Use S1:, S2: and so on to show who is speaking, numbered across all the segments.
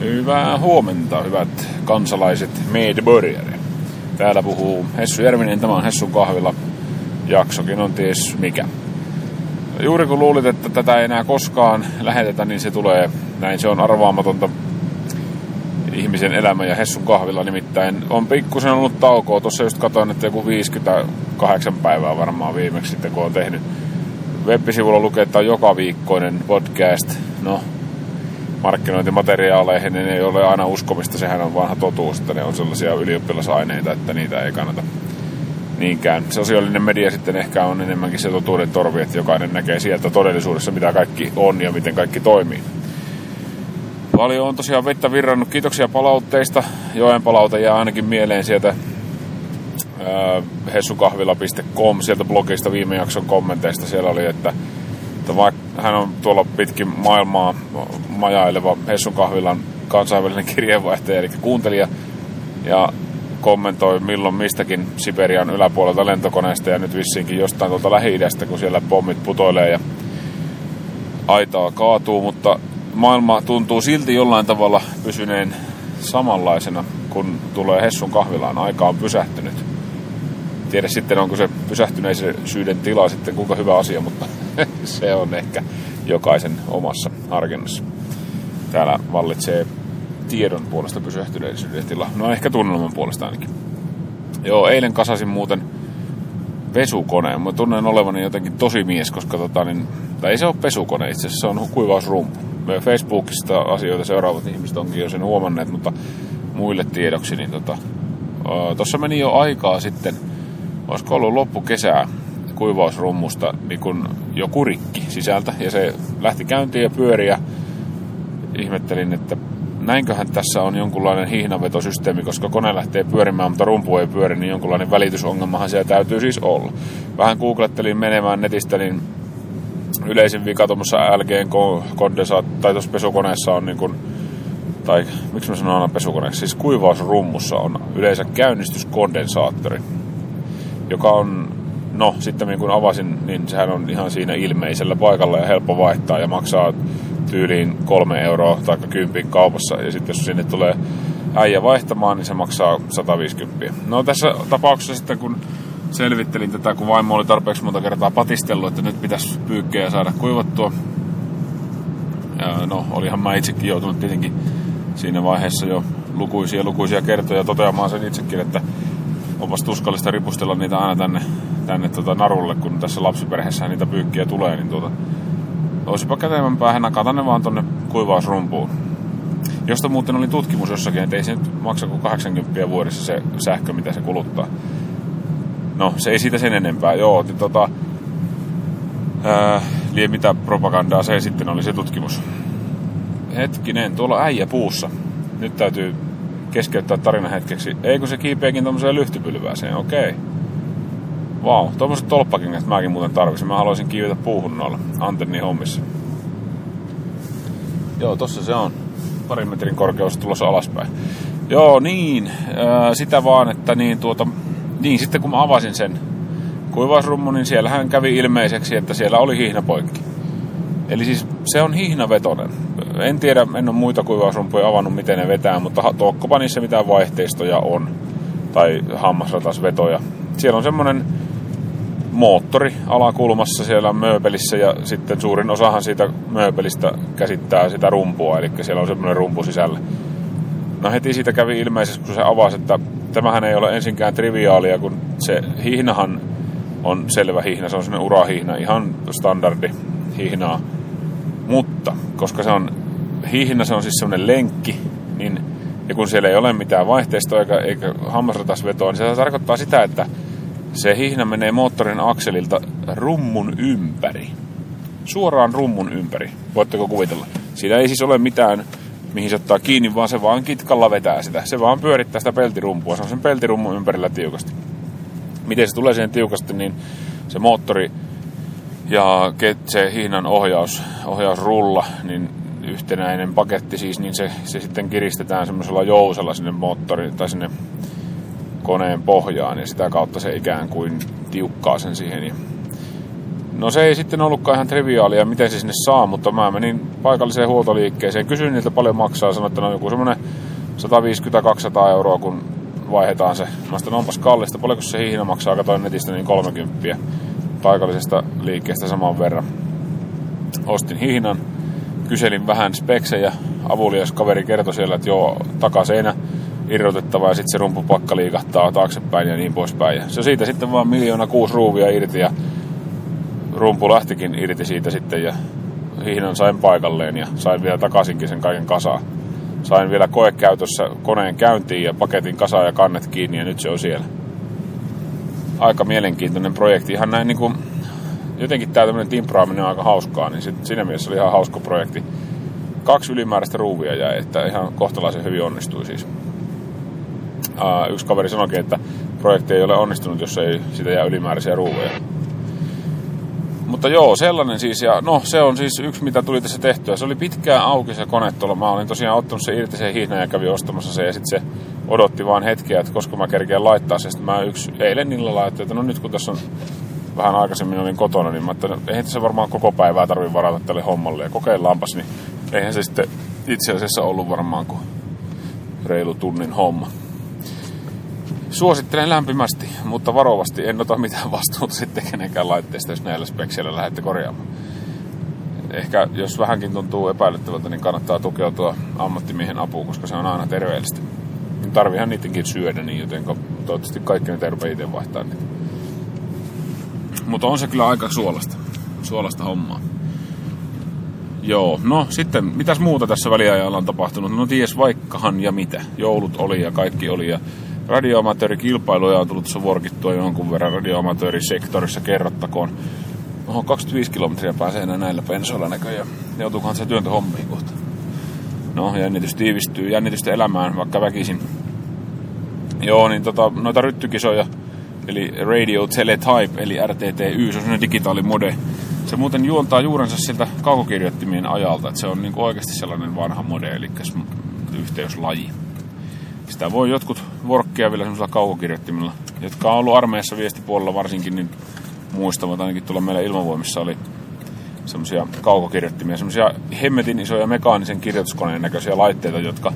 S1: Hyvää huomenta, hyvät kansalaiset medborgare. Täällä puhuu Hessu Järvinen, tämä on Hessun kahvilla. Jaksokin on ties mikä. Juuri kun luulit, että tätä ei enää koskaan lähetetä, niin se tulee. Näin se on arvaamatonta ihmisen elämä ja Hessun kahvilla nimittäin. On pikkusen ollut taukoa. Tuossa just katsoin, että joku 58 päivää varmaan viimeksi sitten, kun on tehnyt. Web-sivulla lukee, että on joka viikkoinen podcast. No, markkinointimateriaaleihin, niin ei ole aina uskomista. Sehän on vanha totuus, että ne on sellaisia ylioppilasaineita, että niitä ei kannata niinkään. Sosiaalinen media sitten ehkä on enemmänkin se totuuden torvi, että jokainen näkee sieltä todellisuudessa, mitä kaikki on ja miten kaikki toimii. Paljon on tosiaan vettä virrannut. Kiitoksia palautteista. Joen palaute jää ainakin mieleen sieltä hessukahvila.com sieltä blogista viime jakson kommenteista. Siellä oli, että, että vaikka hän on tuolla pitkin maailmaa majaileva Hessun kahvilan kansainvälinen kirjeenvaihtaja, eli kuuntelija, ja kommentoi milloin mistäkin Siberian yläpuolelta lentokoneesta ja nyt vissiinkin jostain tuolta lähi kun siellä pommit putoilee ja aitaa kaatuu, mutta maailma tuntuu silti jollain tavalla pysyneen samanlaisena, kun tulee Hessun kahvilaan. Aika on pysähtynyt. Tiedä sitten, onko se pysähtyneisyyden tila sitten kuinka hyvä asia, mutta se on ehkä jokaisen omassa harkinnassa. Täällä vallitsee tiedon puolesta pysähtyneisyyden tila. No ehkä tunnelman puolesta ainakin. Joo, eilen kasasin muuten pesukoneen. Mä tunnen olevani jotenkin tosi mies, koska tota, niin, tai ei se ole pesukone itse asiassa, se on kuivausrumpu. Me Facebookista asioita seuraavat ihmiset onkin jo sen huomanneet, mutta muille tiedoksi, niin tota, tuossa meni jo aikaa sitten, olisiko ollut loppukesää, kuivausrummusta niin kun joku rikki sisältä? Ja se lähti käyntiin ja pyöri ja ihmettelin, että näinköhän tässä on jonkunlainen hihnavetosysteemi, koska kone lähtee pyörimään, mutta rumpu ei pyöri, niin jonkunlainen välitysongelmahan siellä täytyy siis olla. Vähän googlettelin menemään netistä, niin yleisin vika LGn kondensaat, tai tuossa pesukoneessa on niin kuin, tai miksi mä sanon aina pesukoneessa, siis kuivausrummussa on yleensä käynnistyskondensaattori, joka on no sitten kun avasin, niin sehän on ihan siinä ilmeisellä paikalla ja helppo vaihtaa ja maksaa tyyliin kolme euroa tai kympin kaupassa. Ja sitten jos sinne tulee äijä vaihtamaan, niin se maksaa 150. No tässä tapauksessa sitten kun selvittelin tätä, kun vaimo oli tarpeeksi monta kertaa patistellut, että nyt pitäisi pyykkejä saada kuivattua. Ja no, olihan mä itsekin joutunut tietenkin siinä vaiheessa jo lukuisia lukuisia kertoja toteamaan sen itsekin, että onpas tuskallista ripustella niitä aina tänne, tänne tota narulle, kun tässä lapsiperheessä niitä pyykkiä tulee, niin tuota, olisipa kätevämpää nakata ne vaan tonne kuivausrumpuun. Josta muuten oli tutkimus jossakin, että ei se nyt maksa kuin 80 vuodessa se sähkö, mitä se kuluttaa. No, se ei siitä sen enempää, joo. Niin tota, ää, lie mitä propagandaa se sitten oli se tutkimus. Hetkinen, tuolla äijä puussa. Nyt täytyy keskeyttää tarina hetkeksi. Ei kun se kiipeekin tommoseen lyhtypylvääseen, okei. Vau, wow, tuommoiset tolppakengät mäkin muuten tarvitsin. Mä haluaisin kiivetä puuhun noilla antenni hommissa. Joo, tossa se on. Parin metrin korkeus tulossa alaspäin. Joo, niin. Sitä vaan, että niin tuota... Niin, sitten kun mä avasin sen kuivausrummun, niin siellähän kävi ilmeiseksi, että siellä oli hihnapoikki. Eli siis se on hihnavetonen. En tiedä, en ole muita kuivausrumpuja avannut, miten ne vetää, mutta tokkopa niissä mitään vaihteistoja on. Tai hammasratasvetoja. Siellä on semmonen moottori alakulmassa siellä mööpelissä ja sitten suurin osahan siitä mööpelistä käsittää sitä rumpua, eli siellä on semmoinen rumpu sisällä. No heti siitä kävi ilmeisesti, kun se avasi, että tämähän ei ole ensinkään triviaalia, kun se hihnahan on selvä hihna, se on semmoinen urahihna, ihan standardi hihnaa. Mutta, koska se on hihna, se on siis semmoinen lenkki, niin, ja kun siellä ei ole mitään vaihteistoa eikä, eikä hammasratasvetoa, niin se tarkoittaa sitä, että se hihna menee moottorin akselilta rummun ympäri. Suoraan rummun ympäri. Voitteko kuvitella? Siinä ei siis ole mitään, mihin se ottaa kiinni, vaan se vaan kitkalla vetää sitä. Se vaan pyörittää sitä peltirumpua. Se on sen peltirummun ympärillä tiukasti. Miten se tulee siihen tiukasti, niin se moottori ja se hihnan ohjaus, ohjausrulla, niin yhtenäinen paketti siis, niin se, se sitten kiristetään semmoisella jousella sinne moottori tai sinne koneen pohjaan ja sitä kautta se ikään kuin tiukkaa sen siihen. Ja No se ei sitten ollutkaan ihan triviaalia, miten se sinne saa, mutta mä menin paikalliseen huoltoliikkeeseen, kysyin niiltä paljon maksaa, sanoin, että no joku semmonen 150-200 euroa, kun vaihdetaan se. Mä sanoin, onpas kallista, paljonko se hihna maksaa, katsoin netistä niin 30 paikallisesta liikkeestä saman verran. Ostin hihnan, kyselin vähän speksejä, avulias kaveri kertoi siellä, että joo, takaseinä irrotettava ja sitten se rumpupakka liikahtaa taaksepäin ja niin poispäin. Ja se siitä sitten vaan miljoona kuusi ruuvia irti ja rumpu lähtikin irti siitä sitten ja hihnan sain paikalleen ja sain vielä takaisinkin sen kaiken kasaan. Sain vielä koekäytössä koneen käyntiin ja paketin kasaan ja kannet kiinni ja nyt se on siellä. Aika mielenkiintoinen projekti. Ihan näin niin kuin, jotenkin tämä tämmöinen timpraaminen on aika hauskaa, niin sit, siinä mielessä oli ihan hauska projekti. Kaksi ylimääräistä ruuvia jäi, että ihan kohtalaisen hyvin onnistui siis. Uh, yksi kaveri sanoikin, että projekti ei ole onnistunut, jos ei sitä jää ylimääräisiä ruuveja. Mutta joo, sellainen siis, ja no se on siis yksi, mitä tuli tässä tehtyä. Se oli pitkään auki se kone tuolla. Mä olin tosiaan ottanut se irti sen hihnan ja kävin ostamassa se, ja sitten se odotti vaan hetkeä, että koska mä kerkeän laittaa se. Sitten mä yksi eilen illalla ajattelin, että no nyt kun tässä on vähän aikaisemmin olin kotona, niin mä että eihän se varmaan koko päivää tarvitse varata tälle hommalle. Ja kokeillaanpas, niin eihän se sitten itse asiassa ollut varmaan kuin reilu tunnin homma. Suosittelen lämpimästi, mutta varovasti. En ota mitään vastuuta sitten kenenkään laitteesta, jos näillä spekseillä lähdette korjaamaan. Ehkä jos vähänkin tuntuu epäilyttävältä, niin kannattaa tukeutua ammattimiehen apuun, koska se on aina terveellistä. Tarvihan niidenkin syödä, niin joten toivottavasti kaikki ne terve itse vaihtaa niitä. Mutta on se kyllä aika suolasta. Suolasta hommaa. Joo, no sitten mitäs muuta tässä väliajalla on tapahtunut? No ties vaikkahan ja mitä. Joulut oli ja kaikki oli ja radioamatöörikilpailuja on tullut tuossa vorkittua jonkun verran radioamatöörisektorissa kerrottakoon. Oho, 25 kilometriä pääsee enää näillä pensoilla näköjään. Joutuukohan se työntö hommiin kohta. No, jännitys tiivistyy, jännitystä elämään, vaikka väkisin. Joo, niin tota, noita ryttykisoja, eli Radio Teletype, eli RTTY, se on sellainen digitaalimode. Se muuten juontaa juurensa sieltä kaukokirjoittimien ajalta, että se on niin oikeasti sellainen vanha mode, eli yhteyslaji. Sitä voi jotkut vorkkia vielä semmoisella kaukokirjoittimilla, jotka on ollut armeijassa viestipuolella varsinkin, niin muistavat ainakin tuolla meillä ilmavoimissa oli semmoisia kaukokirjoittimia, semmoisia hemmetin isoja mekaanisen kirjoituskoneen näköisiä laitteita, jotka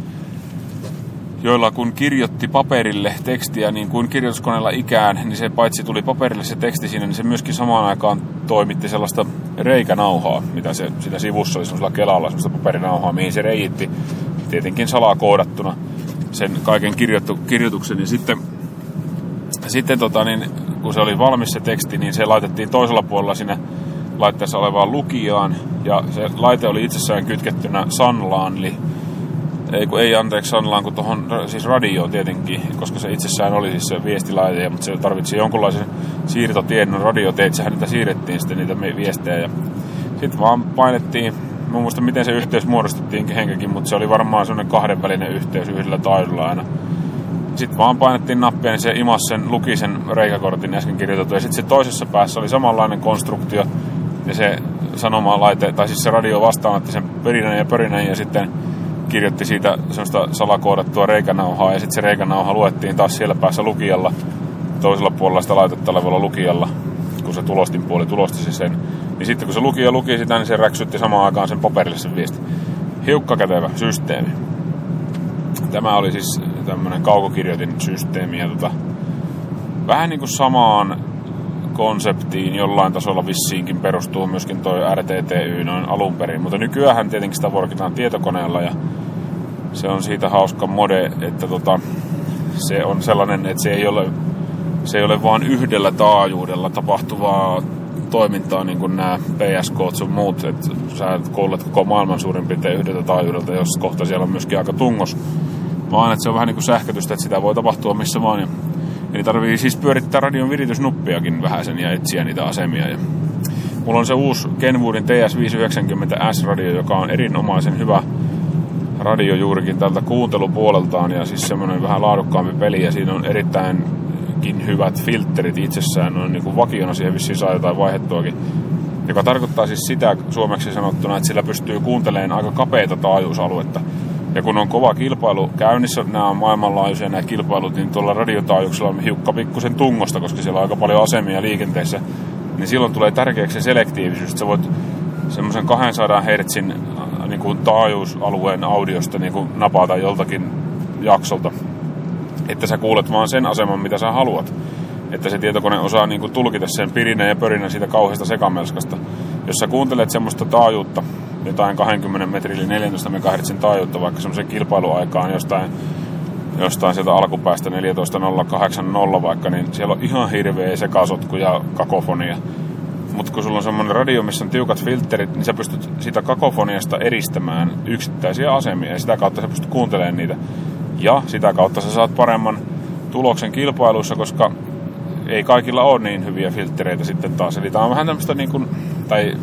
S1: joilla kun kirjoitti paperille tekstiä niin kuin kirjoituskoneella ikään, niin se paitsi tuli paperille se teksti siinä, niin se myöskin samaan aikaan toimitti sellaista reikänauhaa, mitä se sitä sivussa oli semmoisella kelalla, semmoista paperinauhaa, mihin se reiitti tietenkin salakoodattuna sen kaiken kirjoittu, kirjoituksen. Ja sitten, sitten tota, niin, kun se oli valmis se teksti, niin se laitettiin toisella puolella sinne laitteessa olevaan lukijaan. Ja se laite oli itsessään kytkettynä Sanlaan, eli ei, kun ei anteeksi Sanlaan, kun tuohon siis radioon tietenkin, koska se itsessään oli siis se viestilaite, mutta se tarvitsi jonkunlaisen siirtotien, no radioteitsähän niitä siirrettiin sitten niitä viestejä. Ja sitten vaan painettiin Mä muista miten se yhteys muodostettiin kehenkäkin, mutta se oli varmaan semmoinen kahdenvälinen yhteys yhdellä taidolla aina. Sitten vaan painettiin nappia, niin se imas sen, luki sen reikäkortin äsken kirjoitettu. Ja sitten se toisessa päässä oli samanlainen konstruktio. Ja se laite, tai siis se radio vastaanotti sen perinän ja pörinän ja sitten kirjoitti siitä semmoista salakoodattua reikänauhaa. Ja sitten se reikänauha luettiin taas siellä päässä lukijalla, toisella puolella sitä laitetta olevalla lukijalla, kun se tulostin puoli tulosti sen niin sitten kun se luki ja luki sitä, niin se räksytti samaan aikaan sen paperille sen viesti. Hiukkakätevä systeemi. Tämä oli siis tämmöinen kaukokirjoitin systeemi. Ja tota, vähän niin kuin samaan konseptiin jollain tasolla vissiinkin perustuu myöskin toi RTTY noin alun perin. Mutta nykyään tietenkin sitä vorkitaan tietokoneella ja se on siitä hauska mode, että tota, se on sellainen, että se ei ole, se ei ole vain yhdellä taajuudella tapahtuvaa toimintaa niin kuin nämä PSK sun muut, että sä kuulet koko maailman suurin piirtein yhdeltä taajuudelta, jos kohta siellä on myöskin aika tungos. Vaan että se on vähän niin kuin sähkötystä, että sitä voi tapahtua missä vaan. Ja, eli tarvii siis pyörittää radion viritysnuppiakin vähän sen ja etsiä niitä asemia. Ja mulla on se uusi Kenwoodin TS590S-radio, joka on erinomaisen hyvä radio juurikin tältä kuuntelupuoleltaan ja siis semmoinen vähän laadukkaampi peli ja siinä on erittäin hyvinkin hyvät filterit itsessään, on niin kuin vakiona siihen vissiin saa jotain vaihettuakin. Joka tarkoittaa siis sitä suomeksi sanottuna, että sillä pystyy kuuntelemaan aika kapeita taajuusaluetta. Ja kun on kova kilpailu käynnissä, nämä on maailmanlaajuisia nämä kilpailut, niin tuolla radiotaajuuksella on hiukka pikkusen tungosta, koska siellä on aika paljon asemia liikenteessä. niin silloin tulee tärkeäksi se selektiivisyys. Sä voit semmoisen 200 Hz niin kuin taajuusalueen audiosta niin kuin napata joltakin jaksolta, että sä kuulet vaan sen aseman, mitä sä haluat. Että se tietokone osaa niin kuin tulkita sen pirinän ja pörinän siitä kauheasta sekamelskasta. Jos sä kuuntelet semmoista taajuutta, jotain 20 metrin eli 14 MHz taajuutta, vaikka semmoisen kilpailuaikaan jostain, jostain sieltä alkupäästä 14.080 vaikka, niin siellä on ihan hirveä sekasotku ja kakofonia. Mutta kun sulla on semmoinen radio, missä on tiukat filterit, niin sä pystyt sitä kakofoniasta eristämään yksittäisiä asemia ja sitä kautta sä pystyt kuuntelemaan niitä. Ja sitä kautta sä saat paremman tuloksen kilpailuissa, koska ei kaikilla ole niin hyviä filtreitä sitten taas. Eli tämä on vähän tämmöistä niin kuin, tai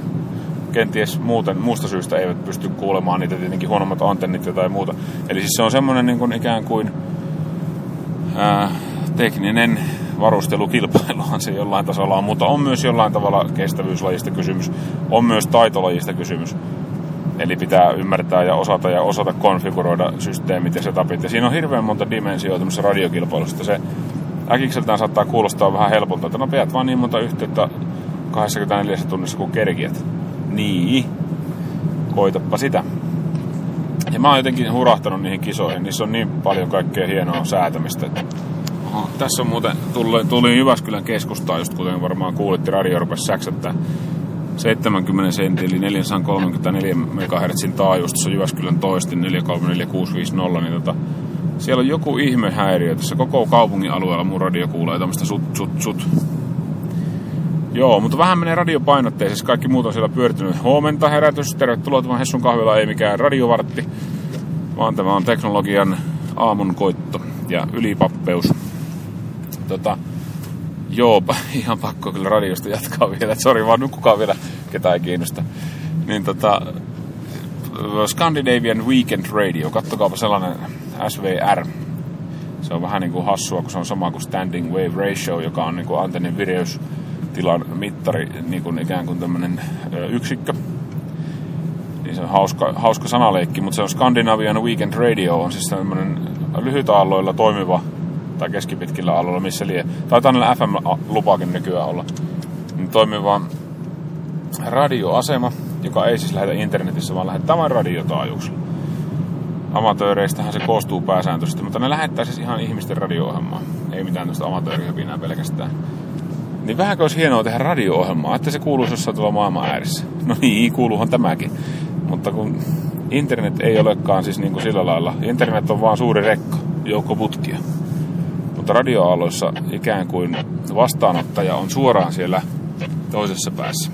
S1: kenties muuten, muusta syystä eivät pysty kuulemaan niitä tietenkin huonommat antennit tai muuta. Eli siis se on semmoinen niin kuin ikään kuin ää, tekninen varustelukilpailuhan se jollain tasolla on, mutta on myös jollain tavalla kestävyyslajista kysymys. On myös taitolajista kysymys. Eli pitää ymmärtää ja osata ja osata konfiguroida systeemit ja setupit. Ja siinä on hirveän monta dimensioita tämmöisessä radiokilpailussa. Se äkikseltään saattaa kuulostaa vähän helpolta, että no pidät vaan niin monta yhteyttä 24 tunnissa kuin kerkiät. Niin, koitapa sitä. Ja mä oon jotenkin hurahtanut niihin kisoihin. Niissä on niin paljon kaikkea hienoa säätämistä. Oho, tässä on muuten, tuli, tuli Jyväskylän keskustaan, just kuten varmaan kuulitte, radio rupesi säksättää 70 sentin, eli 434 MHz taajuus, on Jyväskylän toistin 434650, niin tota, siellä on joku ihme häiriö tässä koko kaupungin alueella mun radio kuulee tämmöistä sut, sut, sut. Joo, mutta vähän menee radiopainotteisesti. Kaikki muut on siellä pyöritynyt. Huomenta herätys. Tervetuloa tämän Hessun kahvila. Ei mikään radiovartti, vaan tämä on teknologian aamun koitto ja ylipappeus. Tota, joo, ihan pakko kyllä radiosta jatkaa vielä. Sori, vaan nukkukaa vielä, ketä ei kiinnosta. Niin tota, Scandinavian Weekend Radio, kattokaapa sellainen SVR. Se on vähän niin kuin hassua, kun se on sama kuin Standing Wave Ratio, joka on niin kuin antennin vireystilan mittari, niin kuin ikään kuin tämmöinen yksikkö. Niin se on hauska, hauska sanaleikki, mutta se on Scandinavian Weekend Radio, on siis tämmöinen lyhytaalloilla toimiva tai keskipitkillä aloilla, missä lie. Taitaa näillä FM-lupaakin nykyään olla. Toimiva radioasema, joka ei siis lähetä internetissä, vaan lähettää vain radiotaajuuksella. Amatööreistähän se koostuu pääsääntöisesti, mutta ne lähettää siis ihan ihmisten radio-ohjelmaa. Ei mitään tästä amatöörihöpinää pelkästään. Niin vähänkö olisi hienoa tehdä radio-ohjelmaa, että se kuuluisi jossain tuolla maailman ääressä. No niin, kuuluuhan tämäkin. Mutta kun internet ei olekaan siis niin kuin sillä lailla. Internet on vaan suuri rekka, joukko putkia. Mutta radioaaloissa ikään kuin vastaanottaja on suoraan siellä toisessa päässä.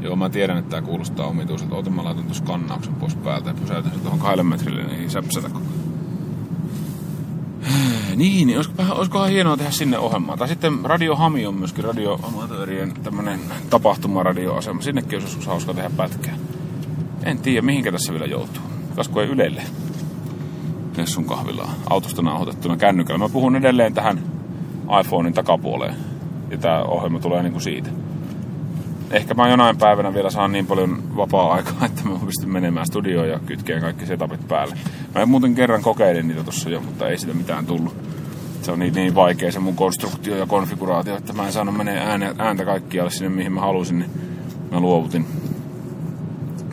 S1: Joo, mä tiedän, että tämä kuulostaa omituiselta. Ota mä laitan tuossa kannauksen pois päältä ja pysäytän sen tuohon kahdelle metrille, niin ei säpsätä koko niin, niin olisikohan, olisikohan hienoa tehdä sinne ohjelmaa. Tai sitten Radio Hami on myöskin radioamatöörien tämmönen tapahtumaradioasema. Sinnekin olisi hauska tehdä pätkää. En tiedä, mihinkä tässä vielä joutuu. Kasko ei Ylelle. Nessun kahvilaa autosta nauhoitettuna kännykällä. Mä puhun edelleen tähän iPhonein takapuoleen. Ja tää ohjelma tulee niinku siitä ehkä mä jonain päivänä vielä saan niin paljon vapaa-aikaa, että mä pystyn menemään studioon ja kytkeen kaikki setupit päälle. Mä muuten kerran kokeilin niitä tuossa jo, mutta ei sitä mitään tullut. Se on niin, niin vaikea se mun konstruktio ja konfiguraatio, että mä en saanut menee ääntä kaikkialle sinne, mihin mä halusin, niin mä luovutin.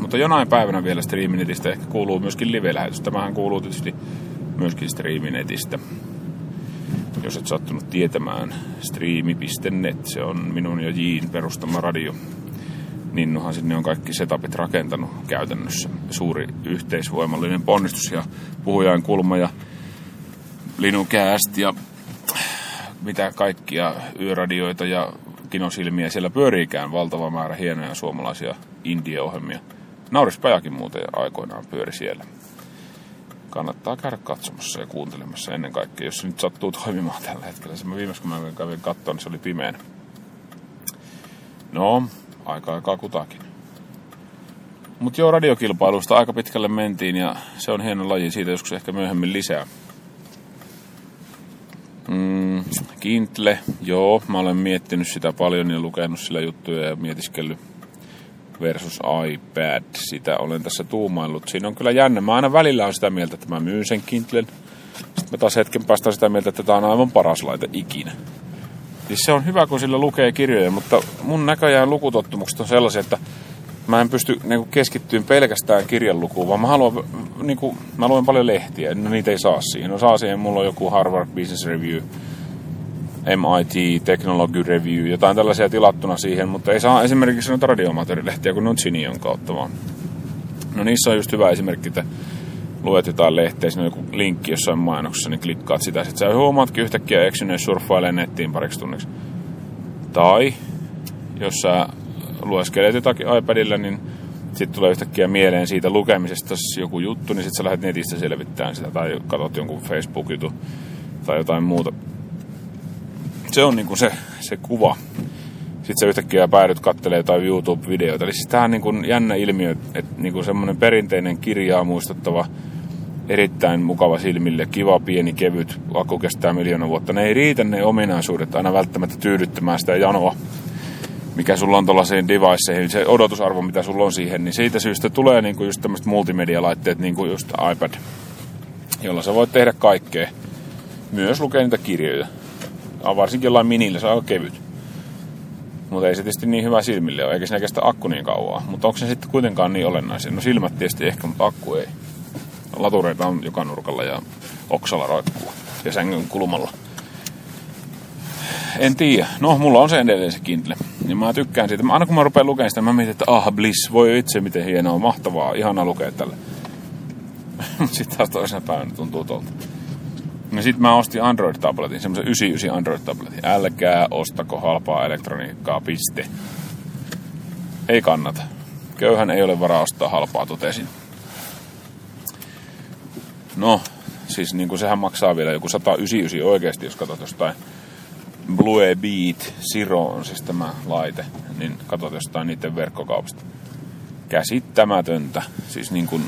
S1: Mutta jonain päivänä vielä Streaminetistä ehkä kuuluu myöskin live-lähetys. Tämähän kuuluu tietysti myöskin Streaminetistä jos et sattunut tietämään, streami.net, se on minun ja Jiin perustama radio. Nohan sinne on kaikki setupit rakentanut käytännössä. Suuri yhteisvoimallinen ponnistus ja puhujain kulma ja Linukääst ja mitä kaikkia yöradioita ja kinosilmiä siellä pyöriikään valtava määrä hienoja suomalaisia indie-ohjelmia. Naurispajakin muuten aikoinaan pyöri siellä kannattaa käydä katsomassa ja kuuntelemassa ennen kaikkea, jos se nyt sattuu toimimaan tällä hetkellä. Se mä kun mä kävin katsoa, niin se oli pimeänä. No, aika aikaa kutakin. Mutta joo, radiokilpailusta aika pitkälle mentiin ja se on hieno laji, siitä joskus ehkä myöhemmin lisää. Mm, Kintle, joo, mä olen miettinyt sitä paljon ja lukenut sillä juttuja ja mietiskellyt versus iPad. Sitä olen tässä tuumaillut. Siinä on kyllä jännä. Mä aina välillä on sitä mieltä, että mä myyn sen Kindlen. Sitten mä taas hetken päästä sitä mieltä, että tämä on aivan paras laite ikinä. Siis se on hyvä, kun sillä lukee kirjoja, mutta mun näköjään lukutottumukset on sellaisia, että mä en pysty niin kuin, keskittyyn pelkästään kirjan lukuun, vaan mä haluan, niin kuin, mä luen paljon lehtiä, no niitä ei saa siihen. No saa siihen, mulla on joku Harvard Business Review, MIT Technology Review, jotain tällaisia tilattuna siihen, mutta ei saa esimerkiksi noita radioamatöörilehtiä, kun ne on Genion kautta vaan. No niissä on just hyvä esimerkki, että luet jotain lehteä, siinä on joku linkki jossain mainoksessa, niin klikkaat sitä. Sitten sä huomaatkin yhtäkkiä eksyneen surffailee nettiin pariksi tunniksi. Tai jos sä lueskelet jotakin iPadilla, niin sitten tulee yhtäkkiä mieleen siitä lukemisesta joku juttu, niin sitten sä lähdet netistä selvittämään sitä tai katsot jonkun Facebook-jutun tai jotain muuta. Se on niinku se, se kuva. Sitten sä yhtäkkiä päädyt kattelee jotain YouTube-videoita. Eli siis tää on niinku jännä ilmiö, että niinku semmoinen perinteinen kirjaa muistuttava erittäin mukava silmille, kiva, pieni, kevyt, akku kestää miljoona vuotta. Ne ei riitä ne ominaisuudet aina välttämättä tyydyttämään sitä janoa, mikä sulla on tuollaisiin deviceihin, se odotusarvo, mitä sulla on siihen, niin siitä syystä tulee niinku just tämmöiset multimedialaitteet, niin kuin just iPad, jolla sä voit tehdä kaikkea. Myös lukea niitä kirjoja. Varsinkin jollain minillä, se on aika kevyt. Mutta ei se tietysti niin hyvä silmille ole, eikä siinä kestä akku niin kauan. Mutta onko se sitten kuitenkaan niin olennaisia? No silmät tietysti ehkä, mutta akku ei. Latureita on joka nurkalla ja oksalla roikkuu ja sängyn kulmalla. En tiedä. No, mulla on se edelleen se Kindle. Ja mä tykkään siitä. Aina kun mä rupean lukemaan sitä, mä mietin, että ah, Bliss, voi itse miten hienoa, mahtavaa, ihana lukea tälle. Mutta sitten taas toisena päivänä tuntuu tuolta. No sit mä ostin Android-tabletin, semmoisen 99 Android-tabletin. Älkää ostako halpaa elektroniikkaa, piste. Ei kannata. Köyhän ei ole varaa ostaa halpaa, totesin. No, siis niin kuin sehän maksaa vielä joku 199 oikeasti, jos katsot jostain Blue Beat Zero on siis tämä laite, niin katsot jostain niiden verkkokaupasta. Käsittämätöntä, siis niin kuin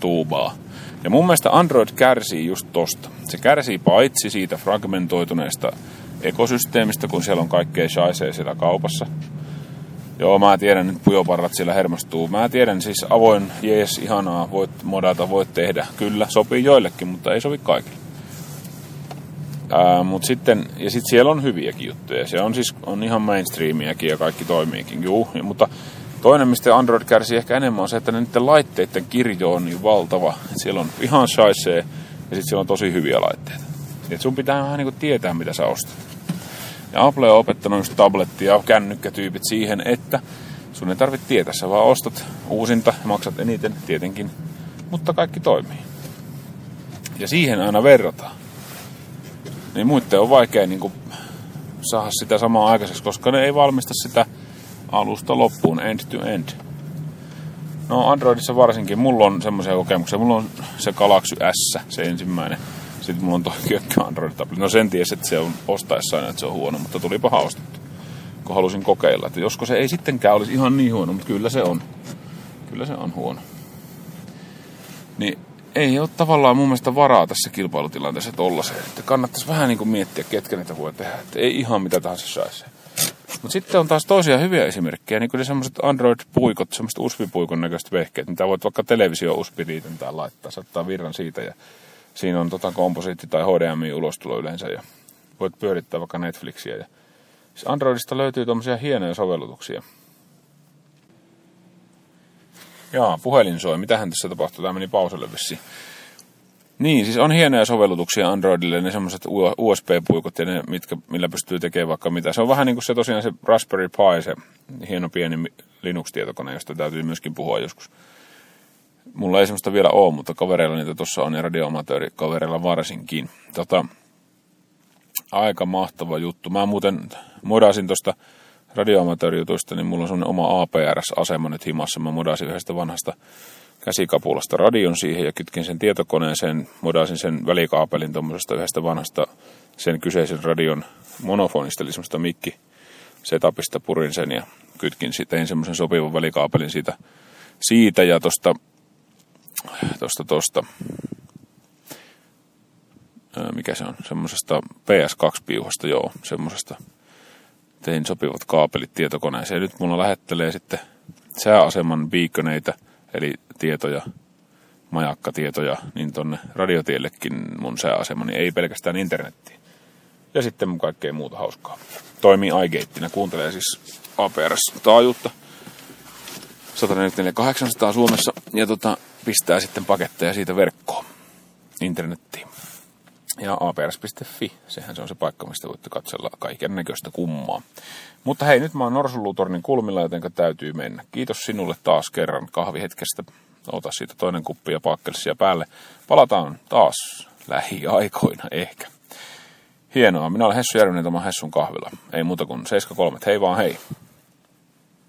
S1: tuubaa. Ja mun mielestä Android kärsii just tosta. Se kärsii paitsi siitä fragmentoituneesta ekosysteemistä, kun siellä on kaikkea shaisee siellä kaupassa. Joo, mä tiedän, että pujoparrat siellä hermostuu. Mä tiedän, siis avoin, jees, ihanaa, voit modata, voit tehdä. Kyllä, sopii joillekin, mutta ei sovi kaikille. Ää, mut sitten, ja sitten siellä on hyviäkin juttuja. Se on siis on ihan mainstreamiakin ja kaikki toimiikin. Juu, mutta toinen, mistä Android kärsii ehkä enemmän, on se, että niiden laitteiden kirjo on niin valtava. Siellä on ihan shaisee ja sitten siellä on tosi hyviä laitteita. Et sun pitää vähän niin tietää, mitä sä ostat. Ja Apple on opettanut just tabletti- ja kännykkätyypit siihen, että sun ei tarvitse tietää, sä vaan ostat uusinta ja maksat eniten tietenkin, mutta kaikki toimii. Ja siihen aina verrataan. Niin muiden on vaikea niin kuin, saada sitä samaa aikaiseksi, koska ne ei valmista sitä alusta loppuun, end to end. No Androidissa varsinkin, mulla on semmoisia kokemuksia. Mulla on se Galaxy S, se ensimmäinen sitten mulla on toi kökkö android tablet. No sen ties, että se on ostaessa aina, että se on huono, mutta tulipa haustettu. Kun halusin kokeilla, että josko se ei sittenkään olisi ihan niin huono, mutta kyllä se on. Kyllä se on huono. Niin ei ole tavallaan mun mielestä varaa tässä kilpailutilanteessa tollaiseen. Että kannattaisi vähän niin kuin miettiä, ketkä niitä voi tehdä. Että ei ihan mitä tahansa saisi. Mutta sitten on taas toisia hyviä esimerkkejä, niin kuin semmoiset Android-puikot, semmoiset USB-puikon näköiset vehkeet, mitä voit vaikka televisio usb tai laittaa, saattaa virran siitä ja siinä on tota komposiitti- tai HDMI-ulostulo yleensä ja voit pyörittää vaikka Netflixiä. Ja siis Androidista löytyy tuommoisia hienoja sovellutuksia. Jaa, puhelin soi. Mitähän tässä tapahtuu? Tämä meni pauselle vissiin. Niin, siis on hienoja sovellutuksia Androidille, ne semmoiset USB-puikot ja ne, mitkä, millä pystyy tekemään vaikka mitä. Se on vähän niin kuin se tosiaan se Raspberry Pi, se hieno pieni Linux-tietokone, josta täytyy myöskin puhua joskus. Mulla ei semmoista vielä ole, mutta kavereilla niitä tuossa on ja radioamatöörikavereilla varsinkin. Tota, aika mahtava juttu. Mä muuten modasin tuosta radioamatöörijutuista, niin mulla on semmoinen oma APRS-asema nyt himassa. Mä modasin yhdestä vanhasta käsikapulasta radion siihen ja kytkin sen tietokoneeseen, modasin sen välikaapelin tuommoisesta yhdestä vanhasta sen kyseisen radion monofonista, eli semmoista mikki setupista purin sen ja kytkin, tein semmoisen sopivan välikaapelin siitä, siitä ja tuosta tosta, tosta, mikä se on, semmoisesta PS2-piuhasta, joo, semmoisesta tein sopivat kaapelit tietokoneeseen. Nyt mulla lähettelee sitten sääaseman beaconeita, eli tietoja, majakkatietoja, niin tonne radiotiellekin mun sääasemani, ei pelkästään internettiin. Ja sitten kaikkea muuta hauskaa. toimii iGateina, kuuntelee siis APRS-taajuutta. 144 Suomessa ja tota, pistää sitten paketteja siitä verkkoon, internettiin. Ja aprs.fi, sehän se on se paikka, mistä voitte katsella kaiken näköistä kummaa. Mutta hei, nyt mä oon Norsulutornin kulmilla, joten täytyy mennä. Kiitos sinulle taas kerran kahvihetkestä. Ota siitä toinen kuppi ja pakkelsia päälle. Palataan taas lähiaikoina ehkä. Hienoa. Minä olen Hessu Järvinen, tämä Hessun kahvila. Ei muuta kuin 73. Hei vaan hei.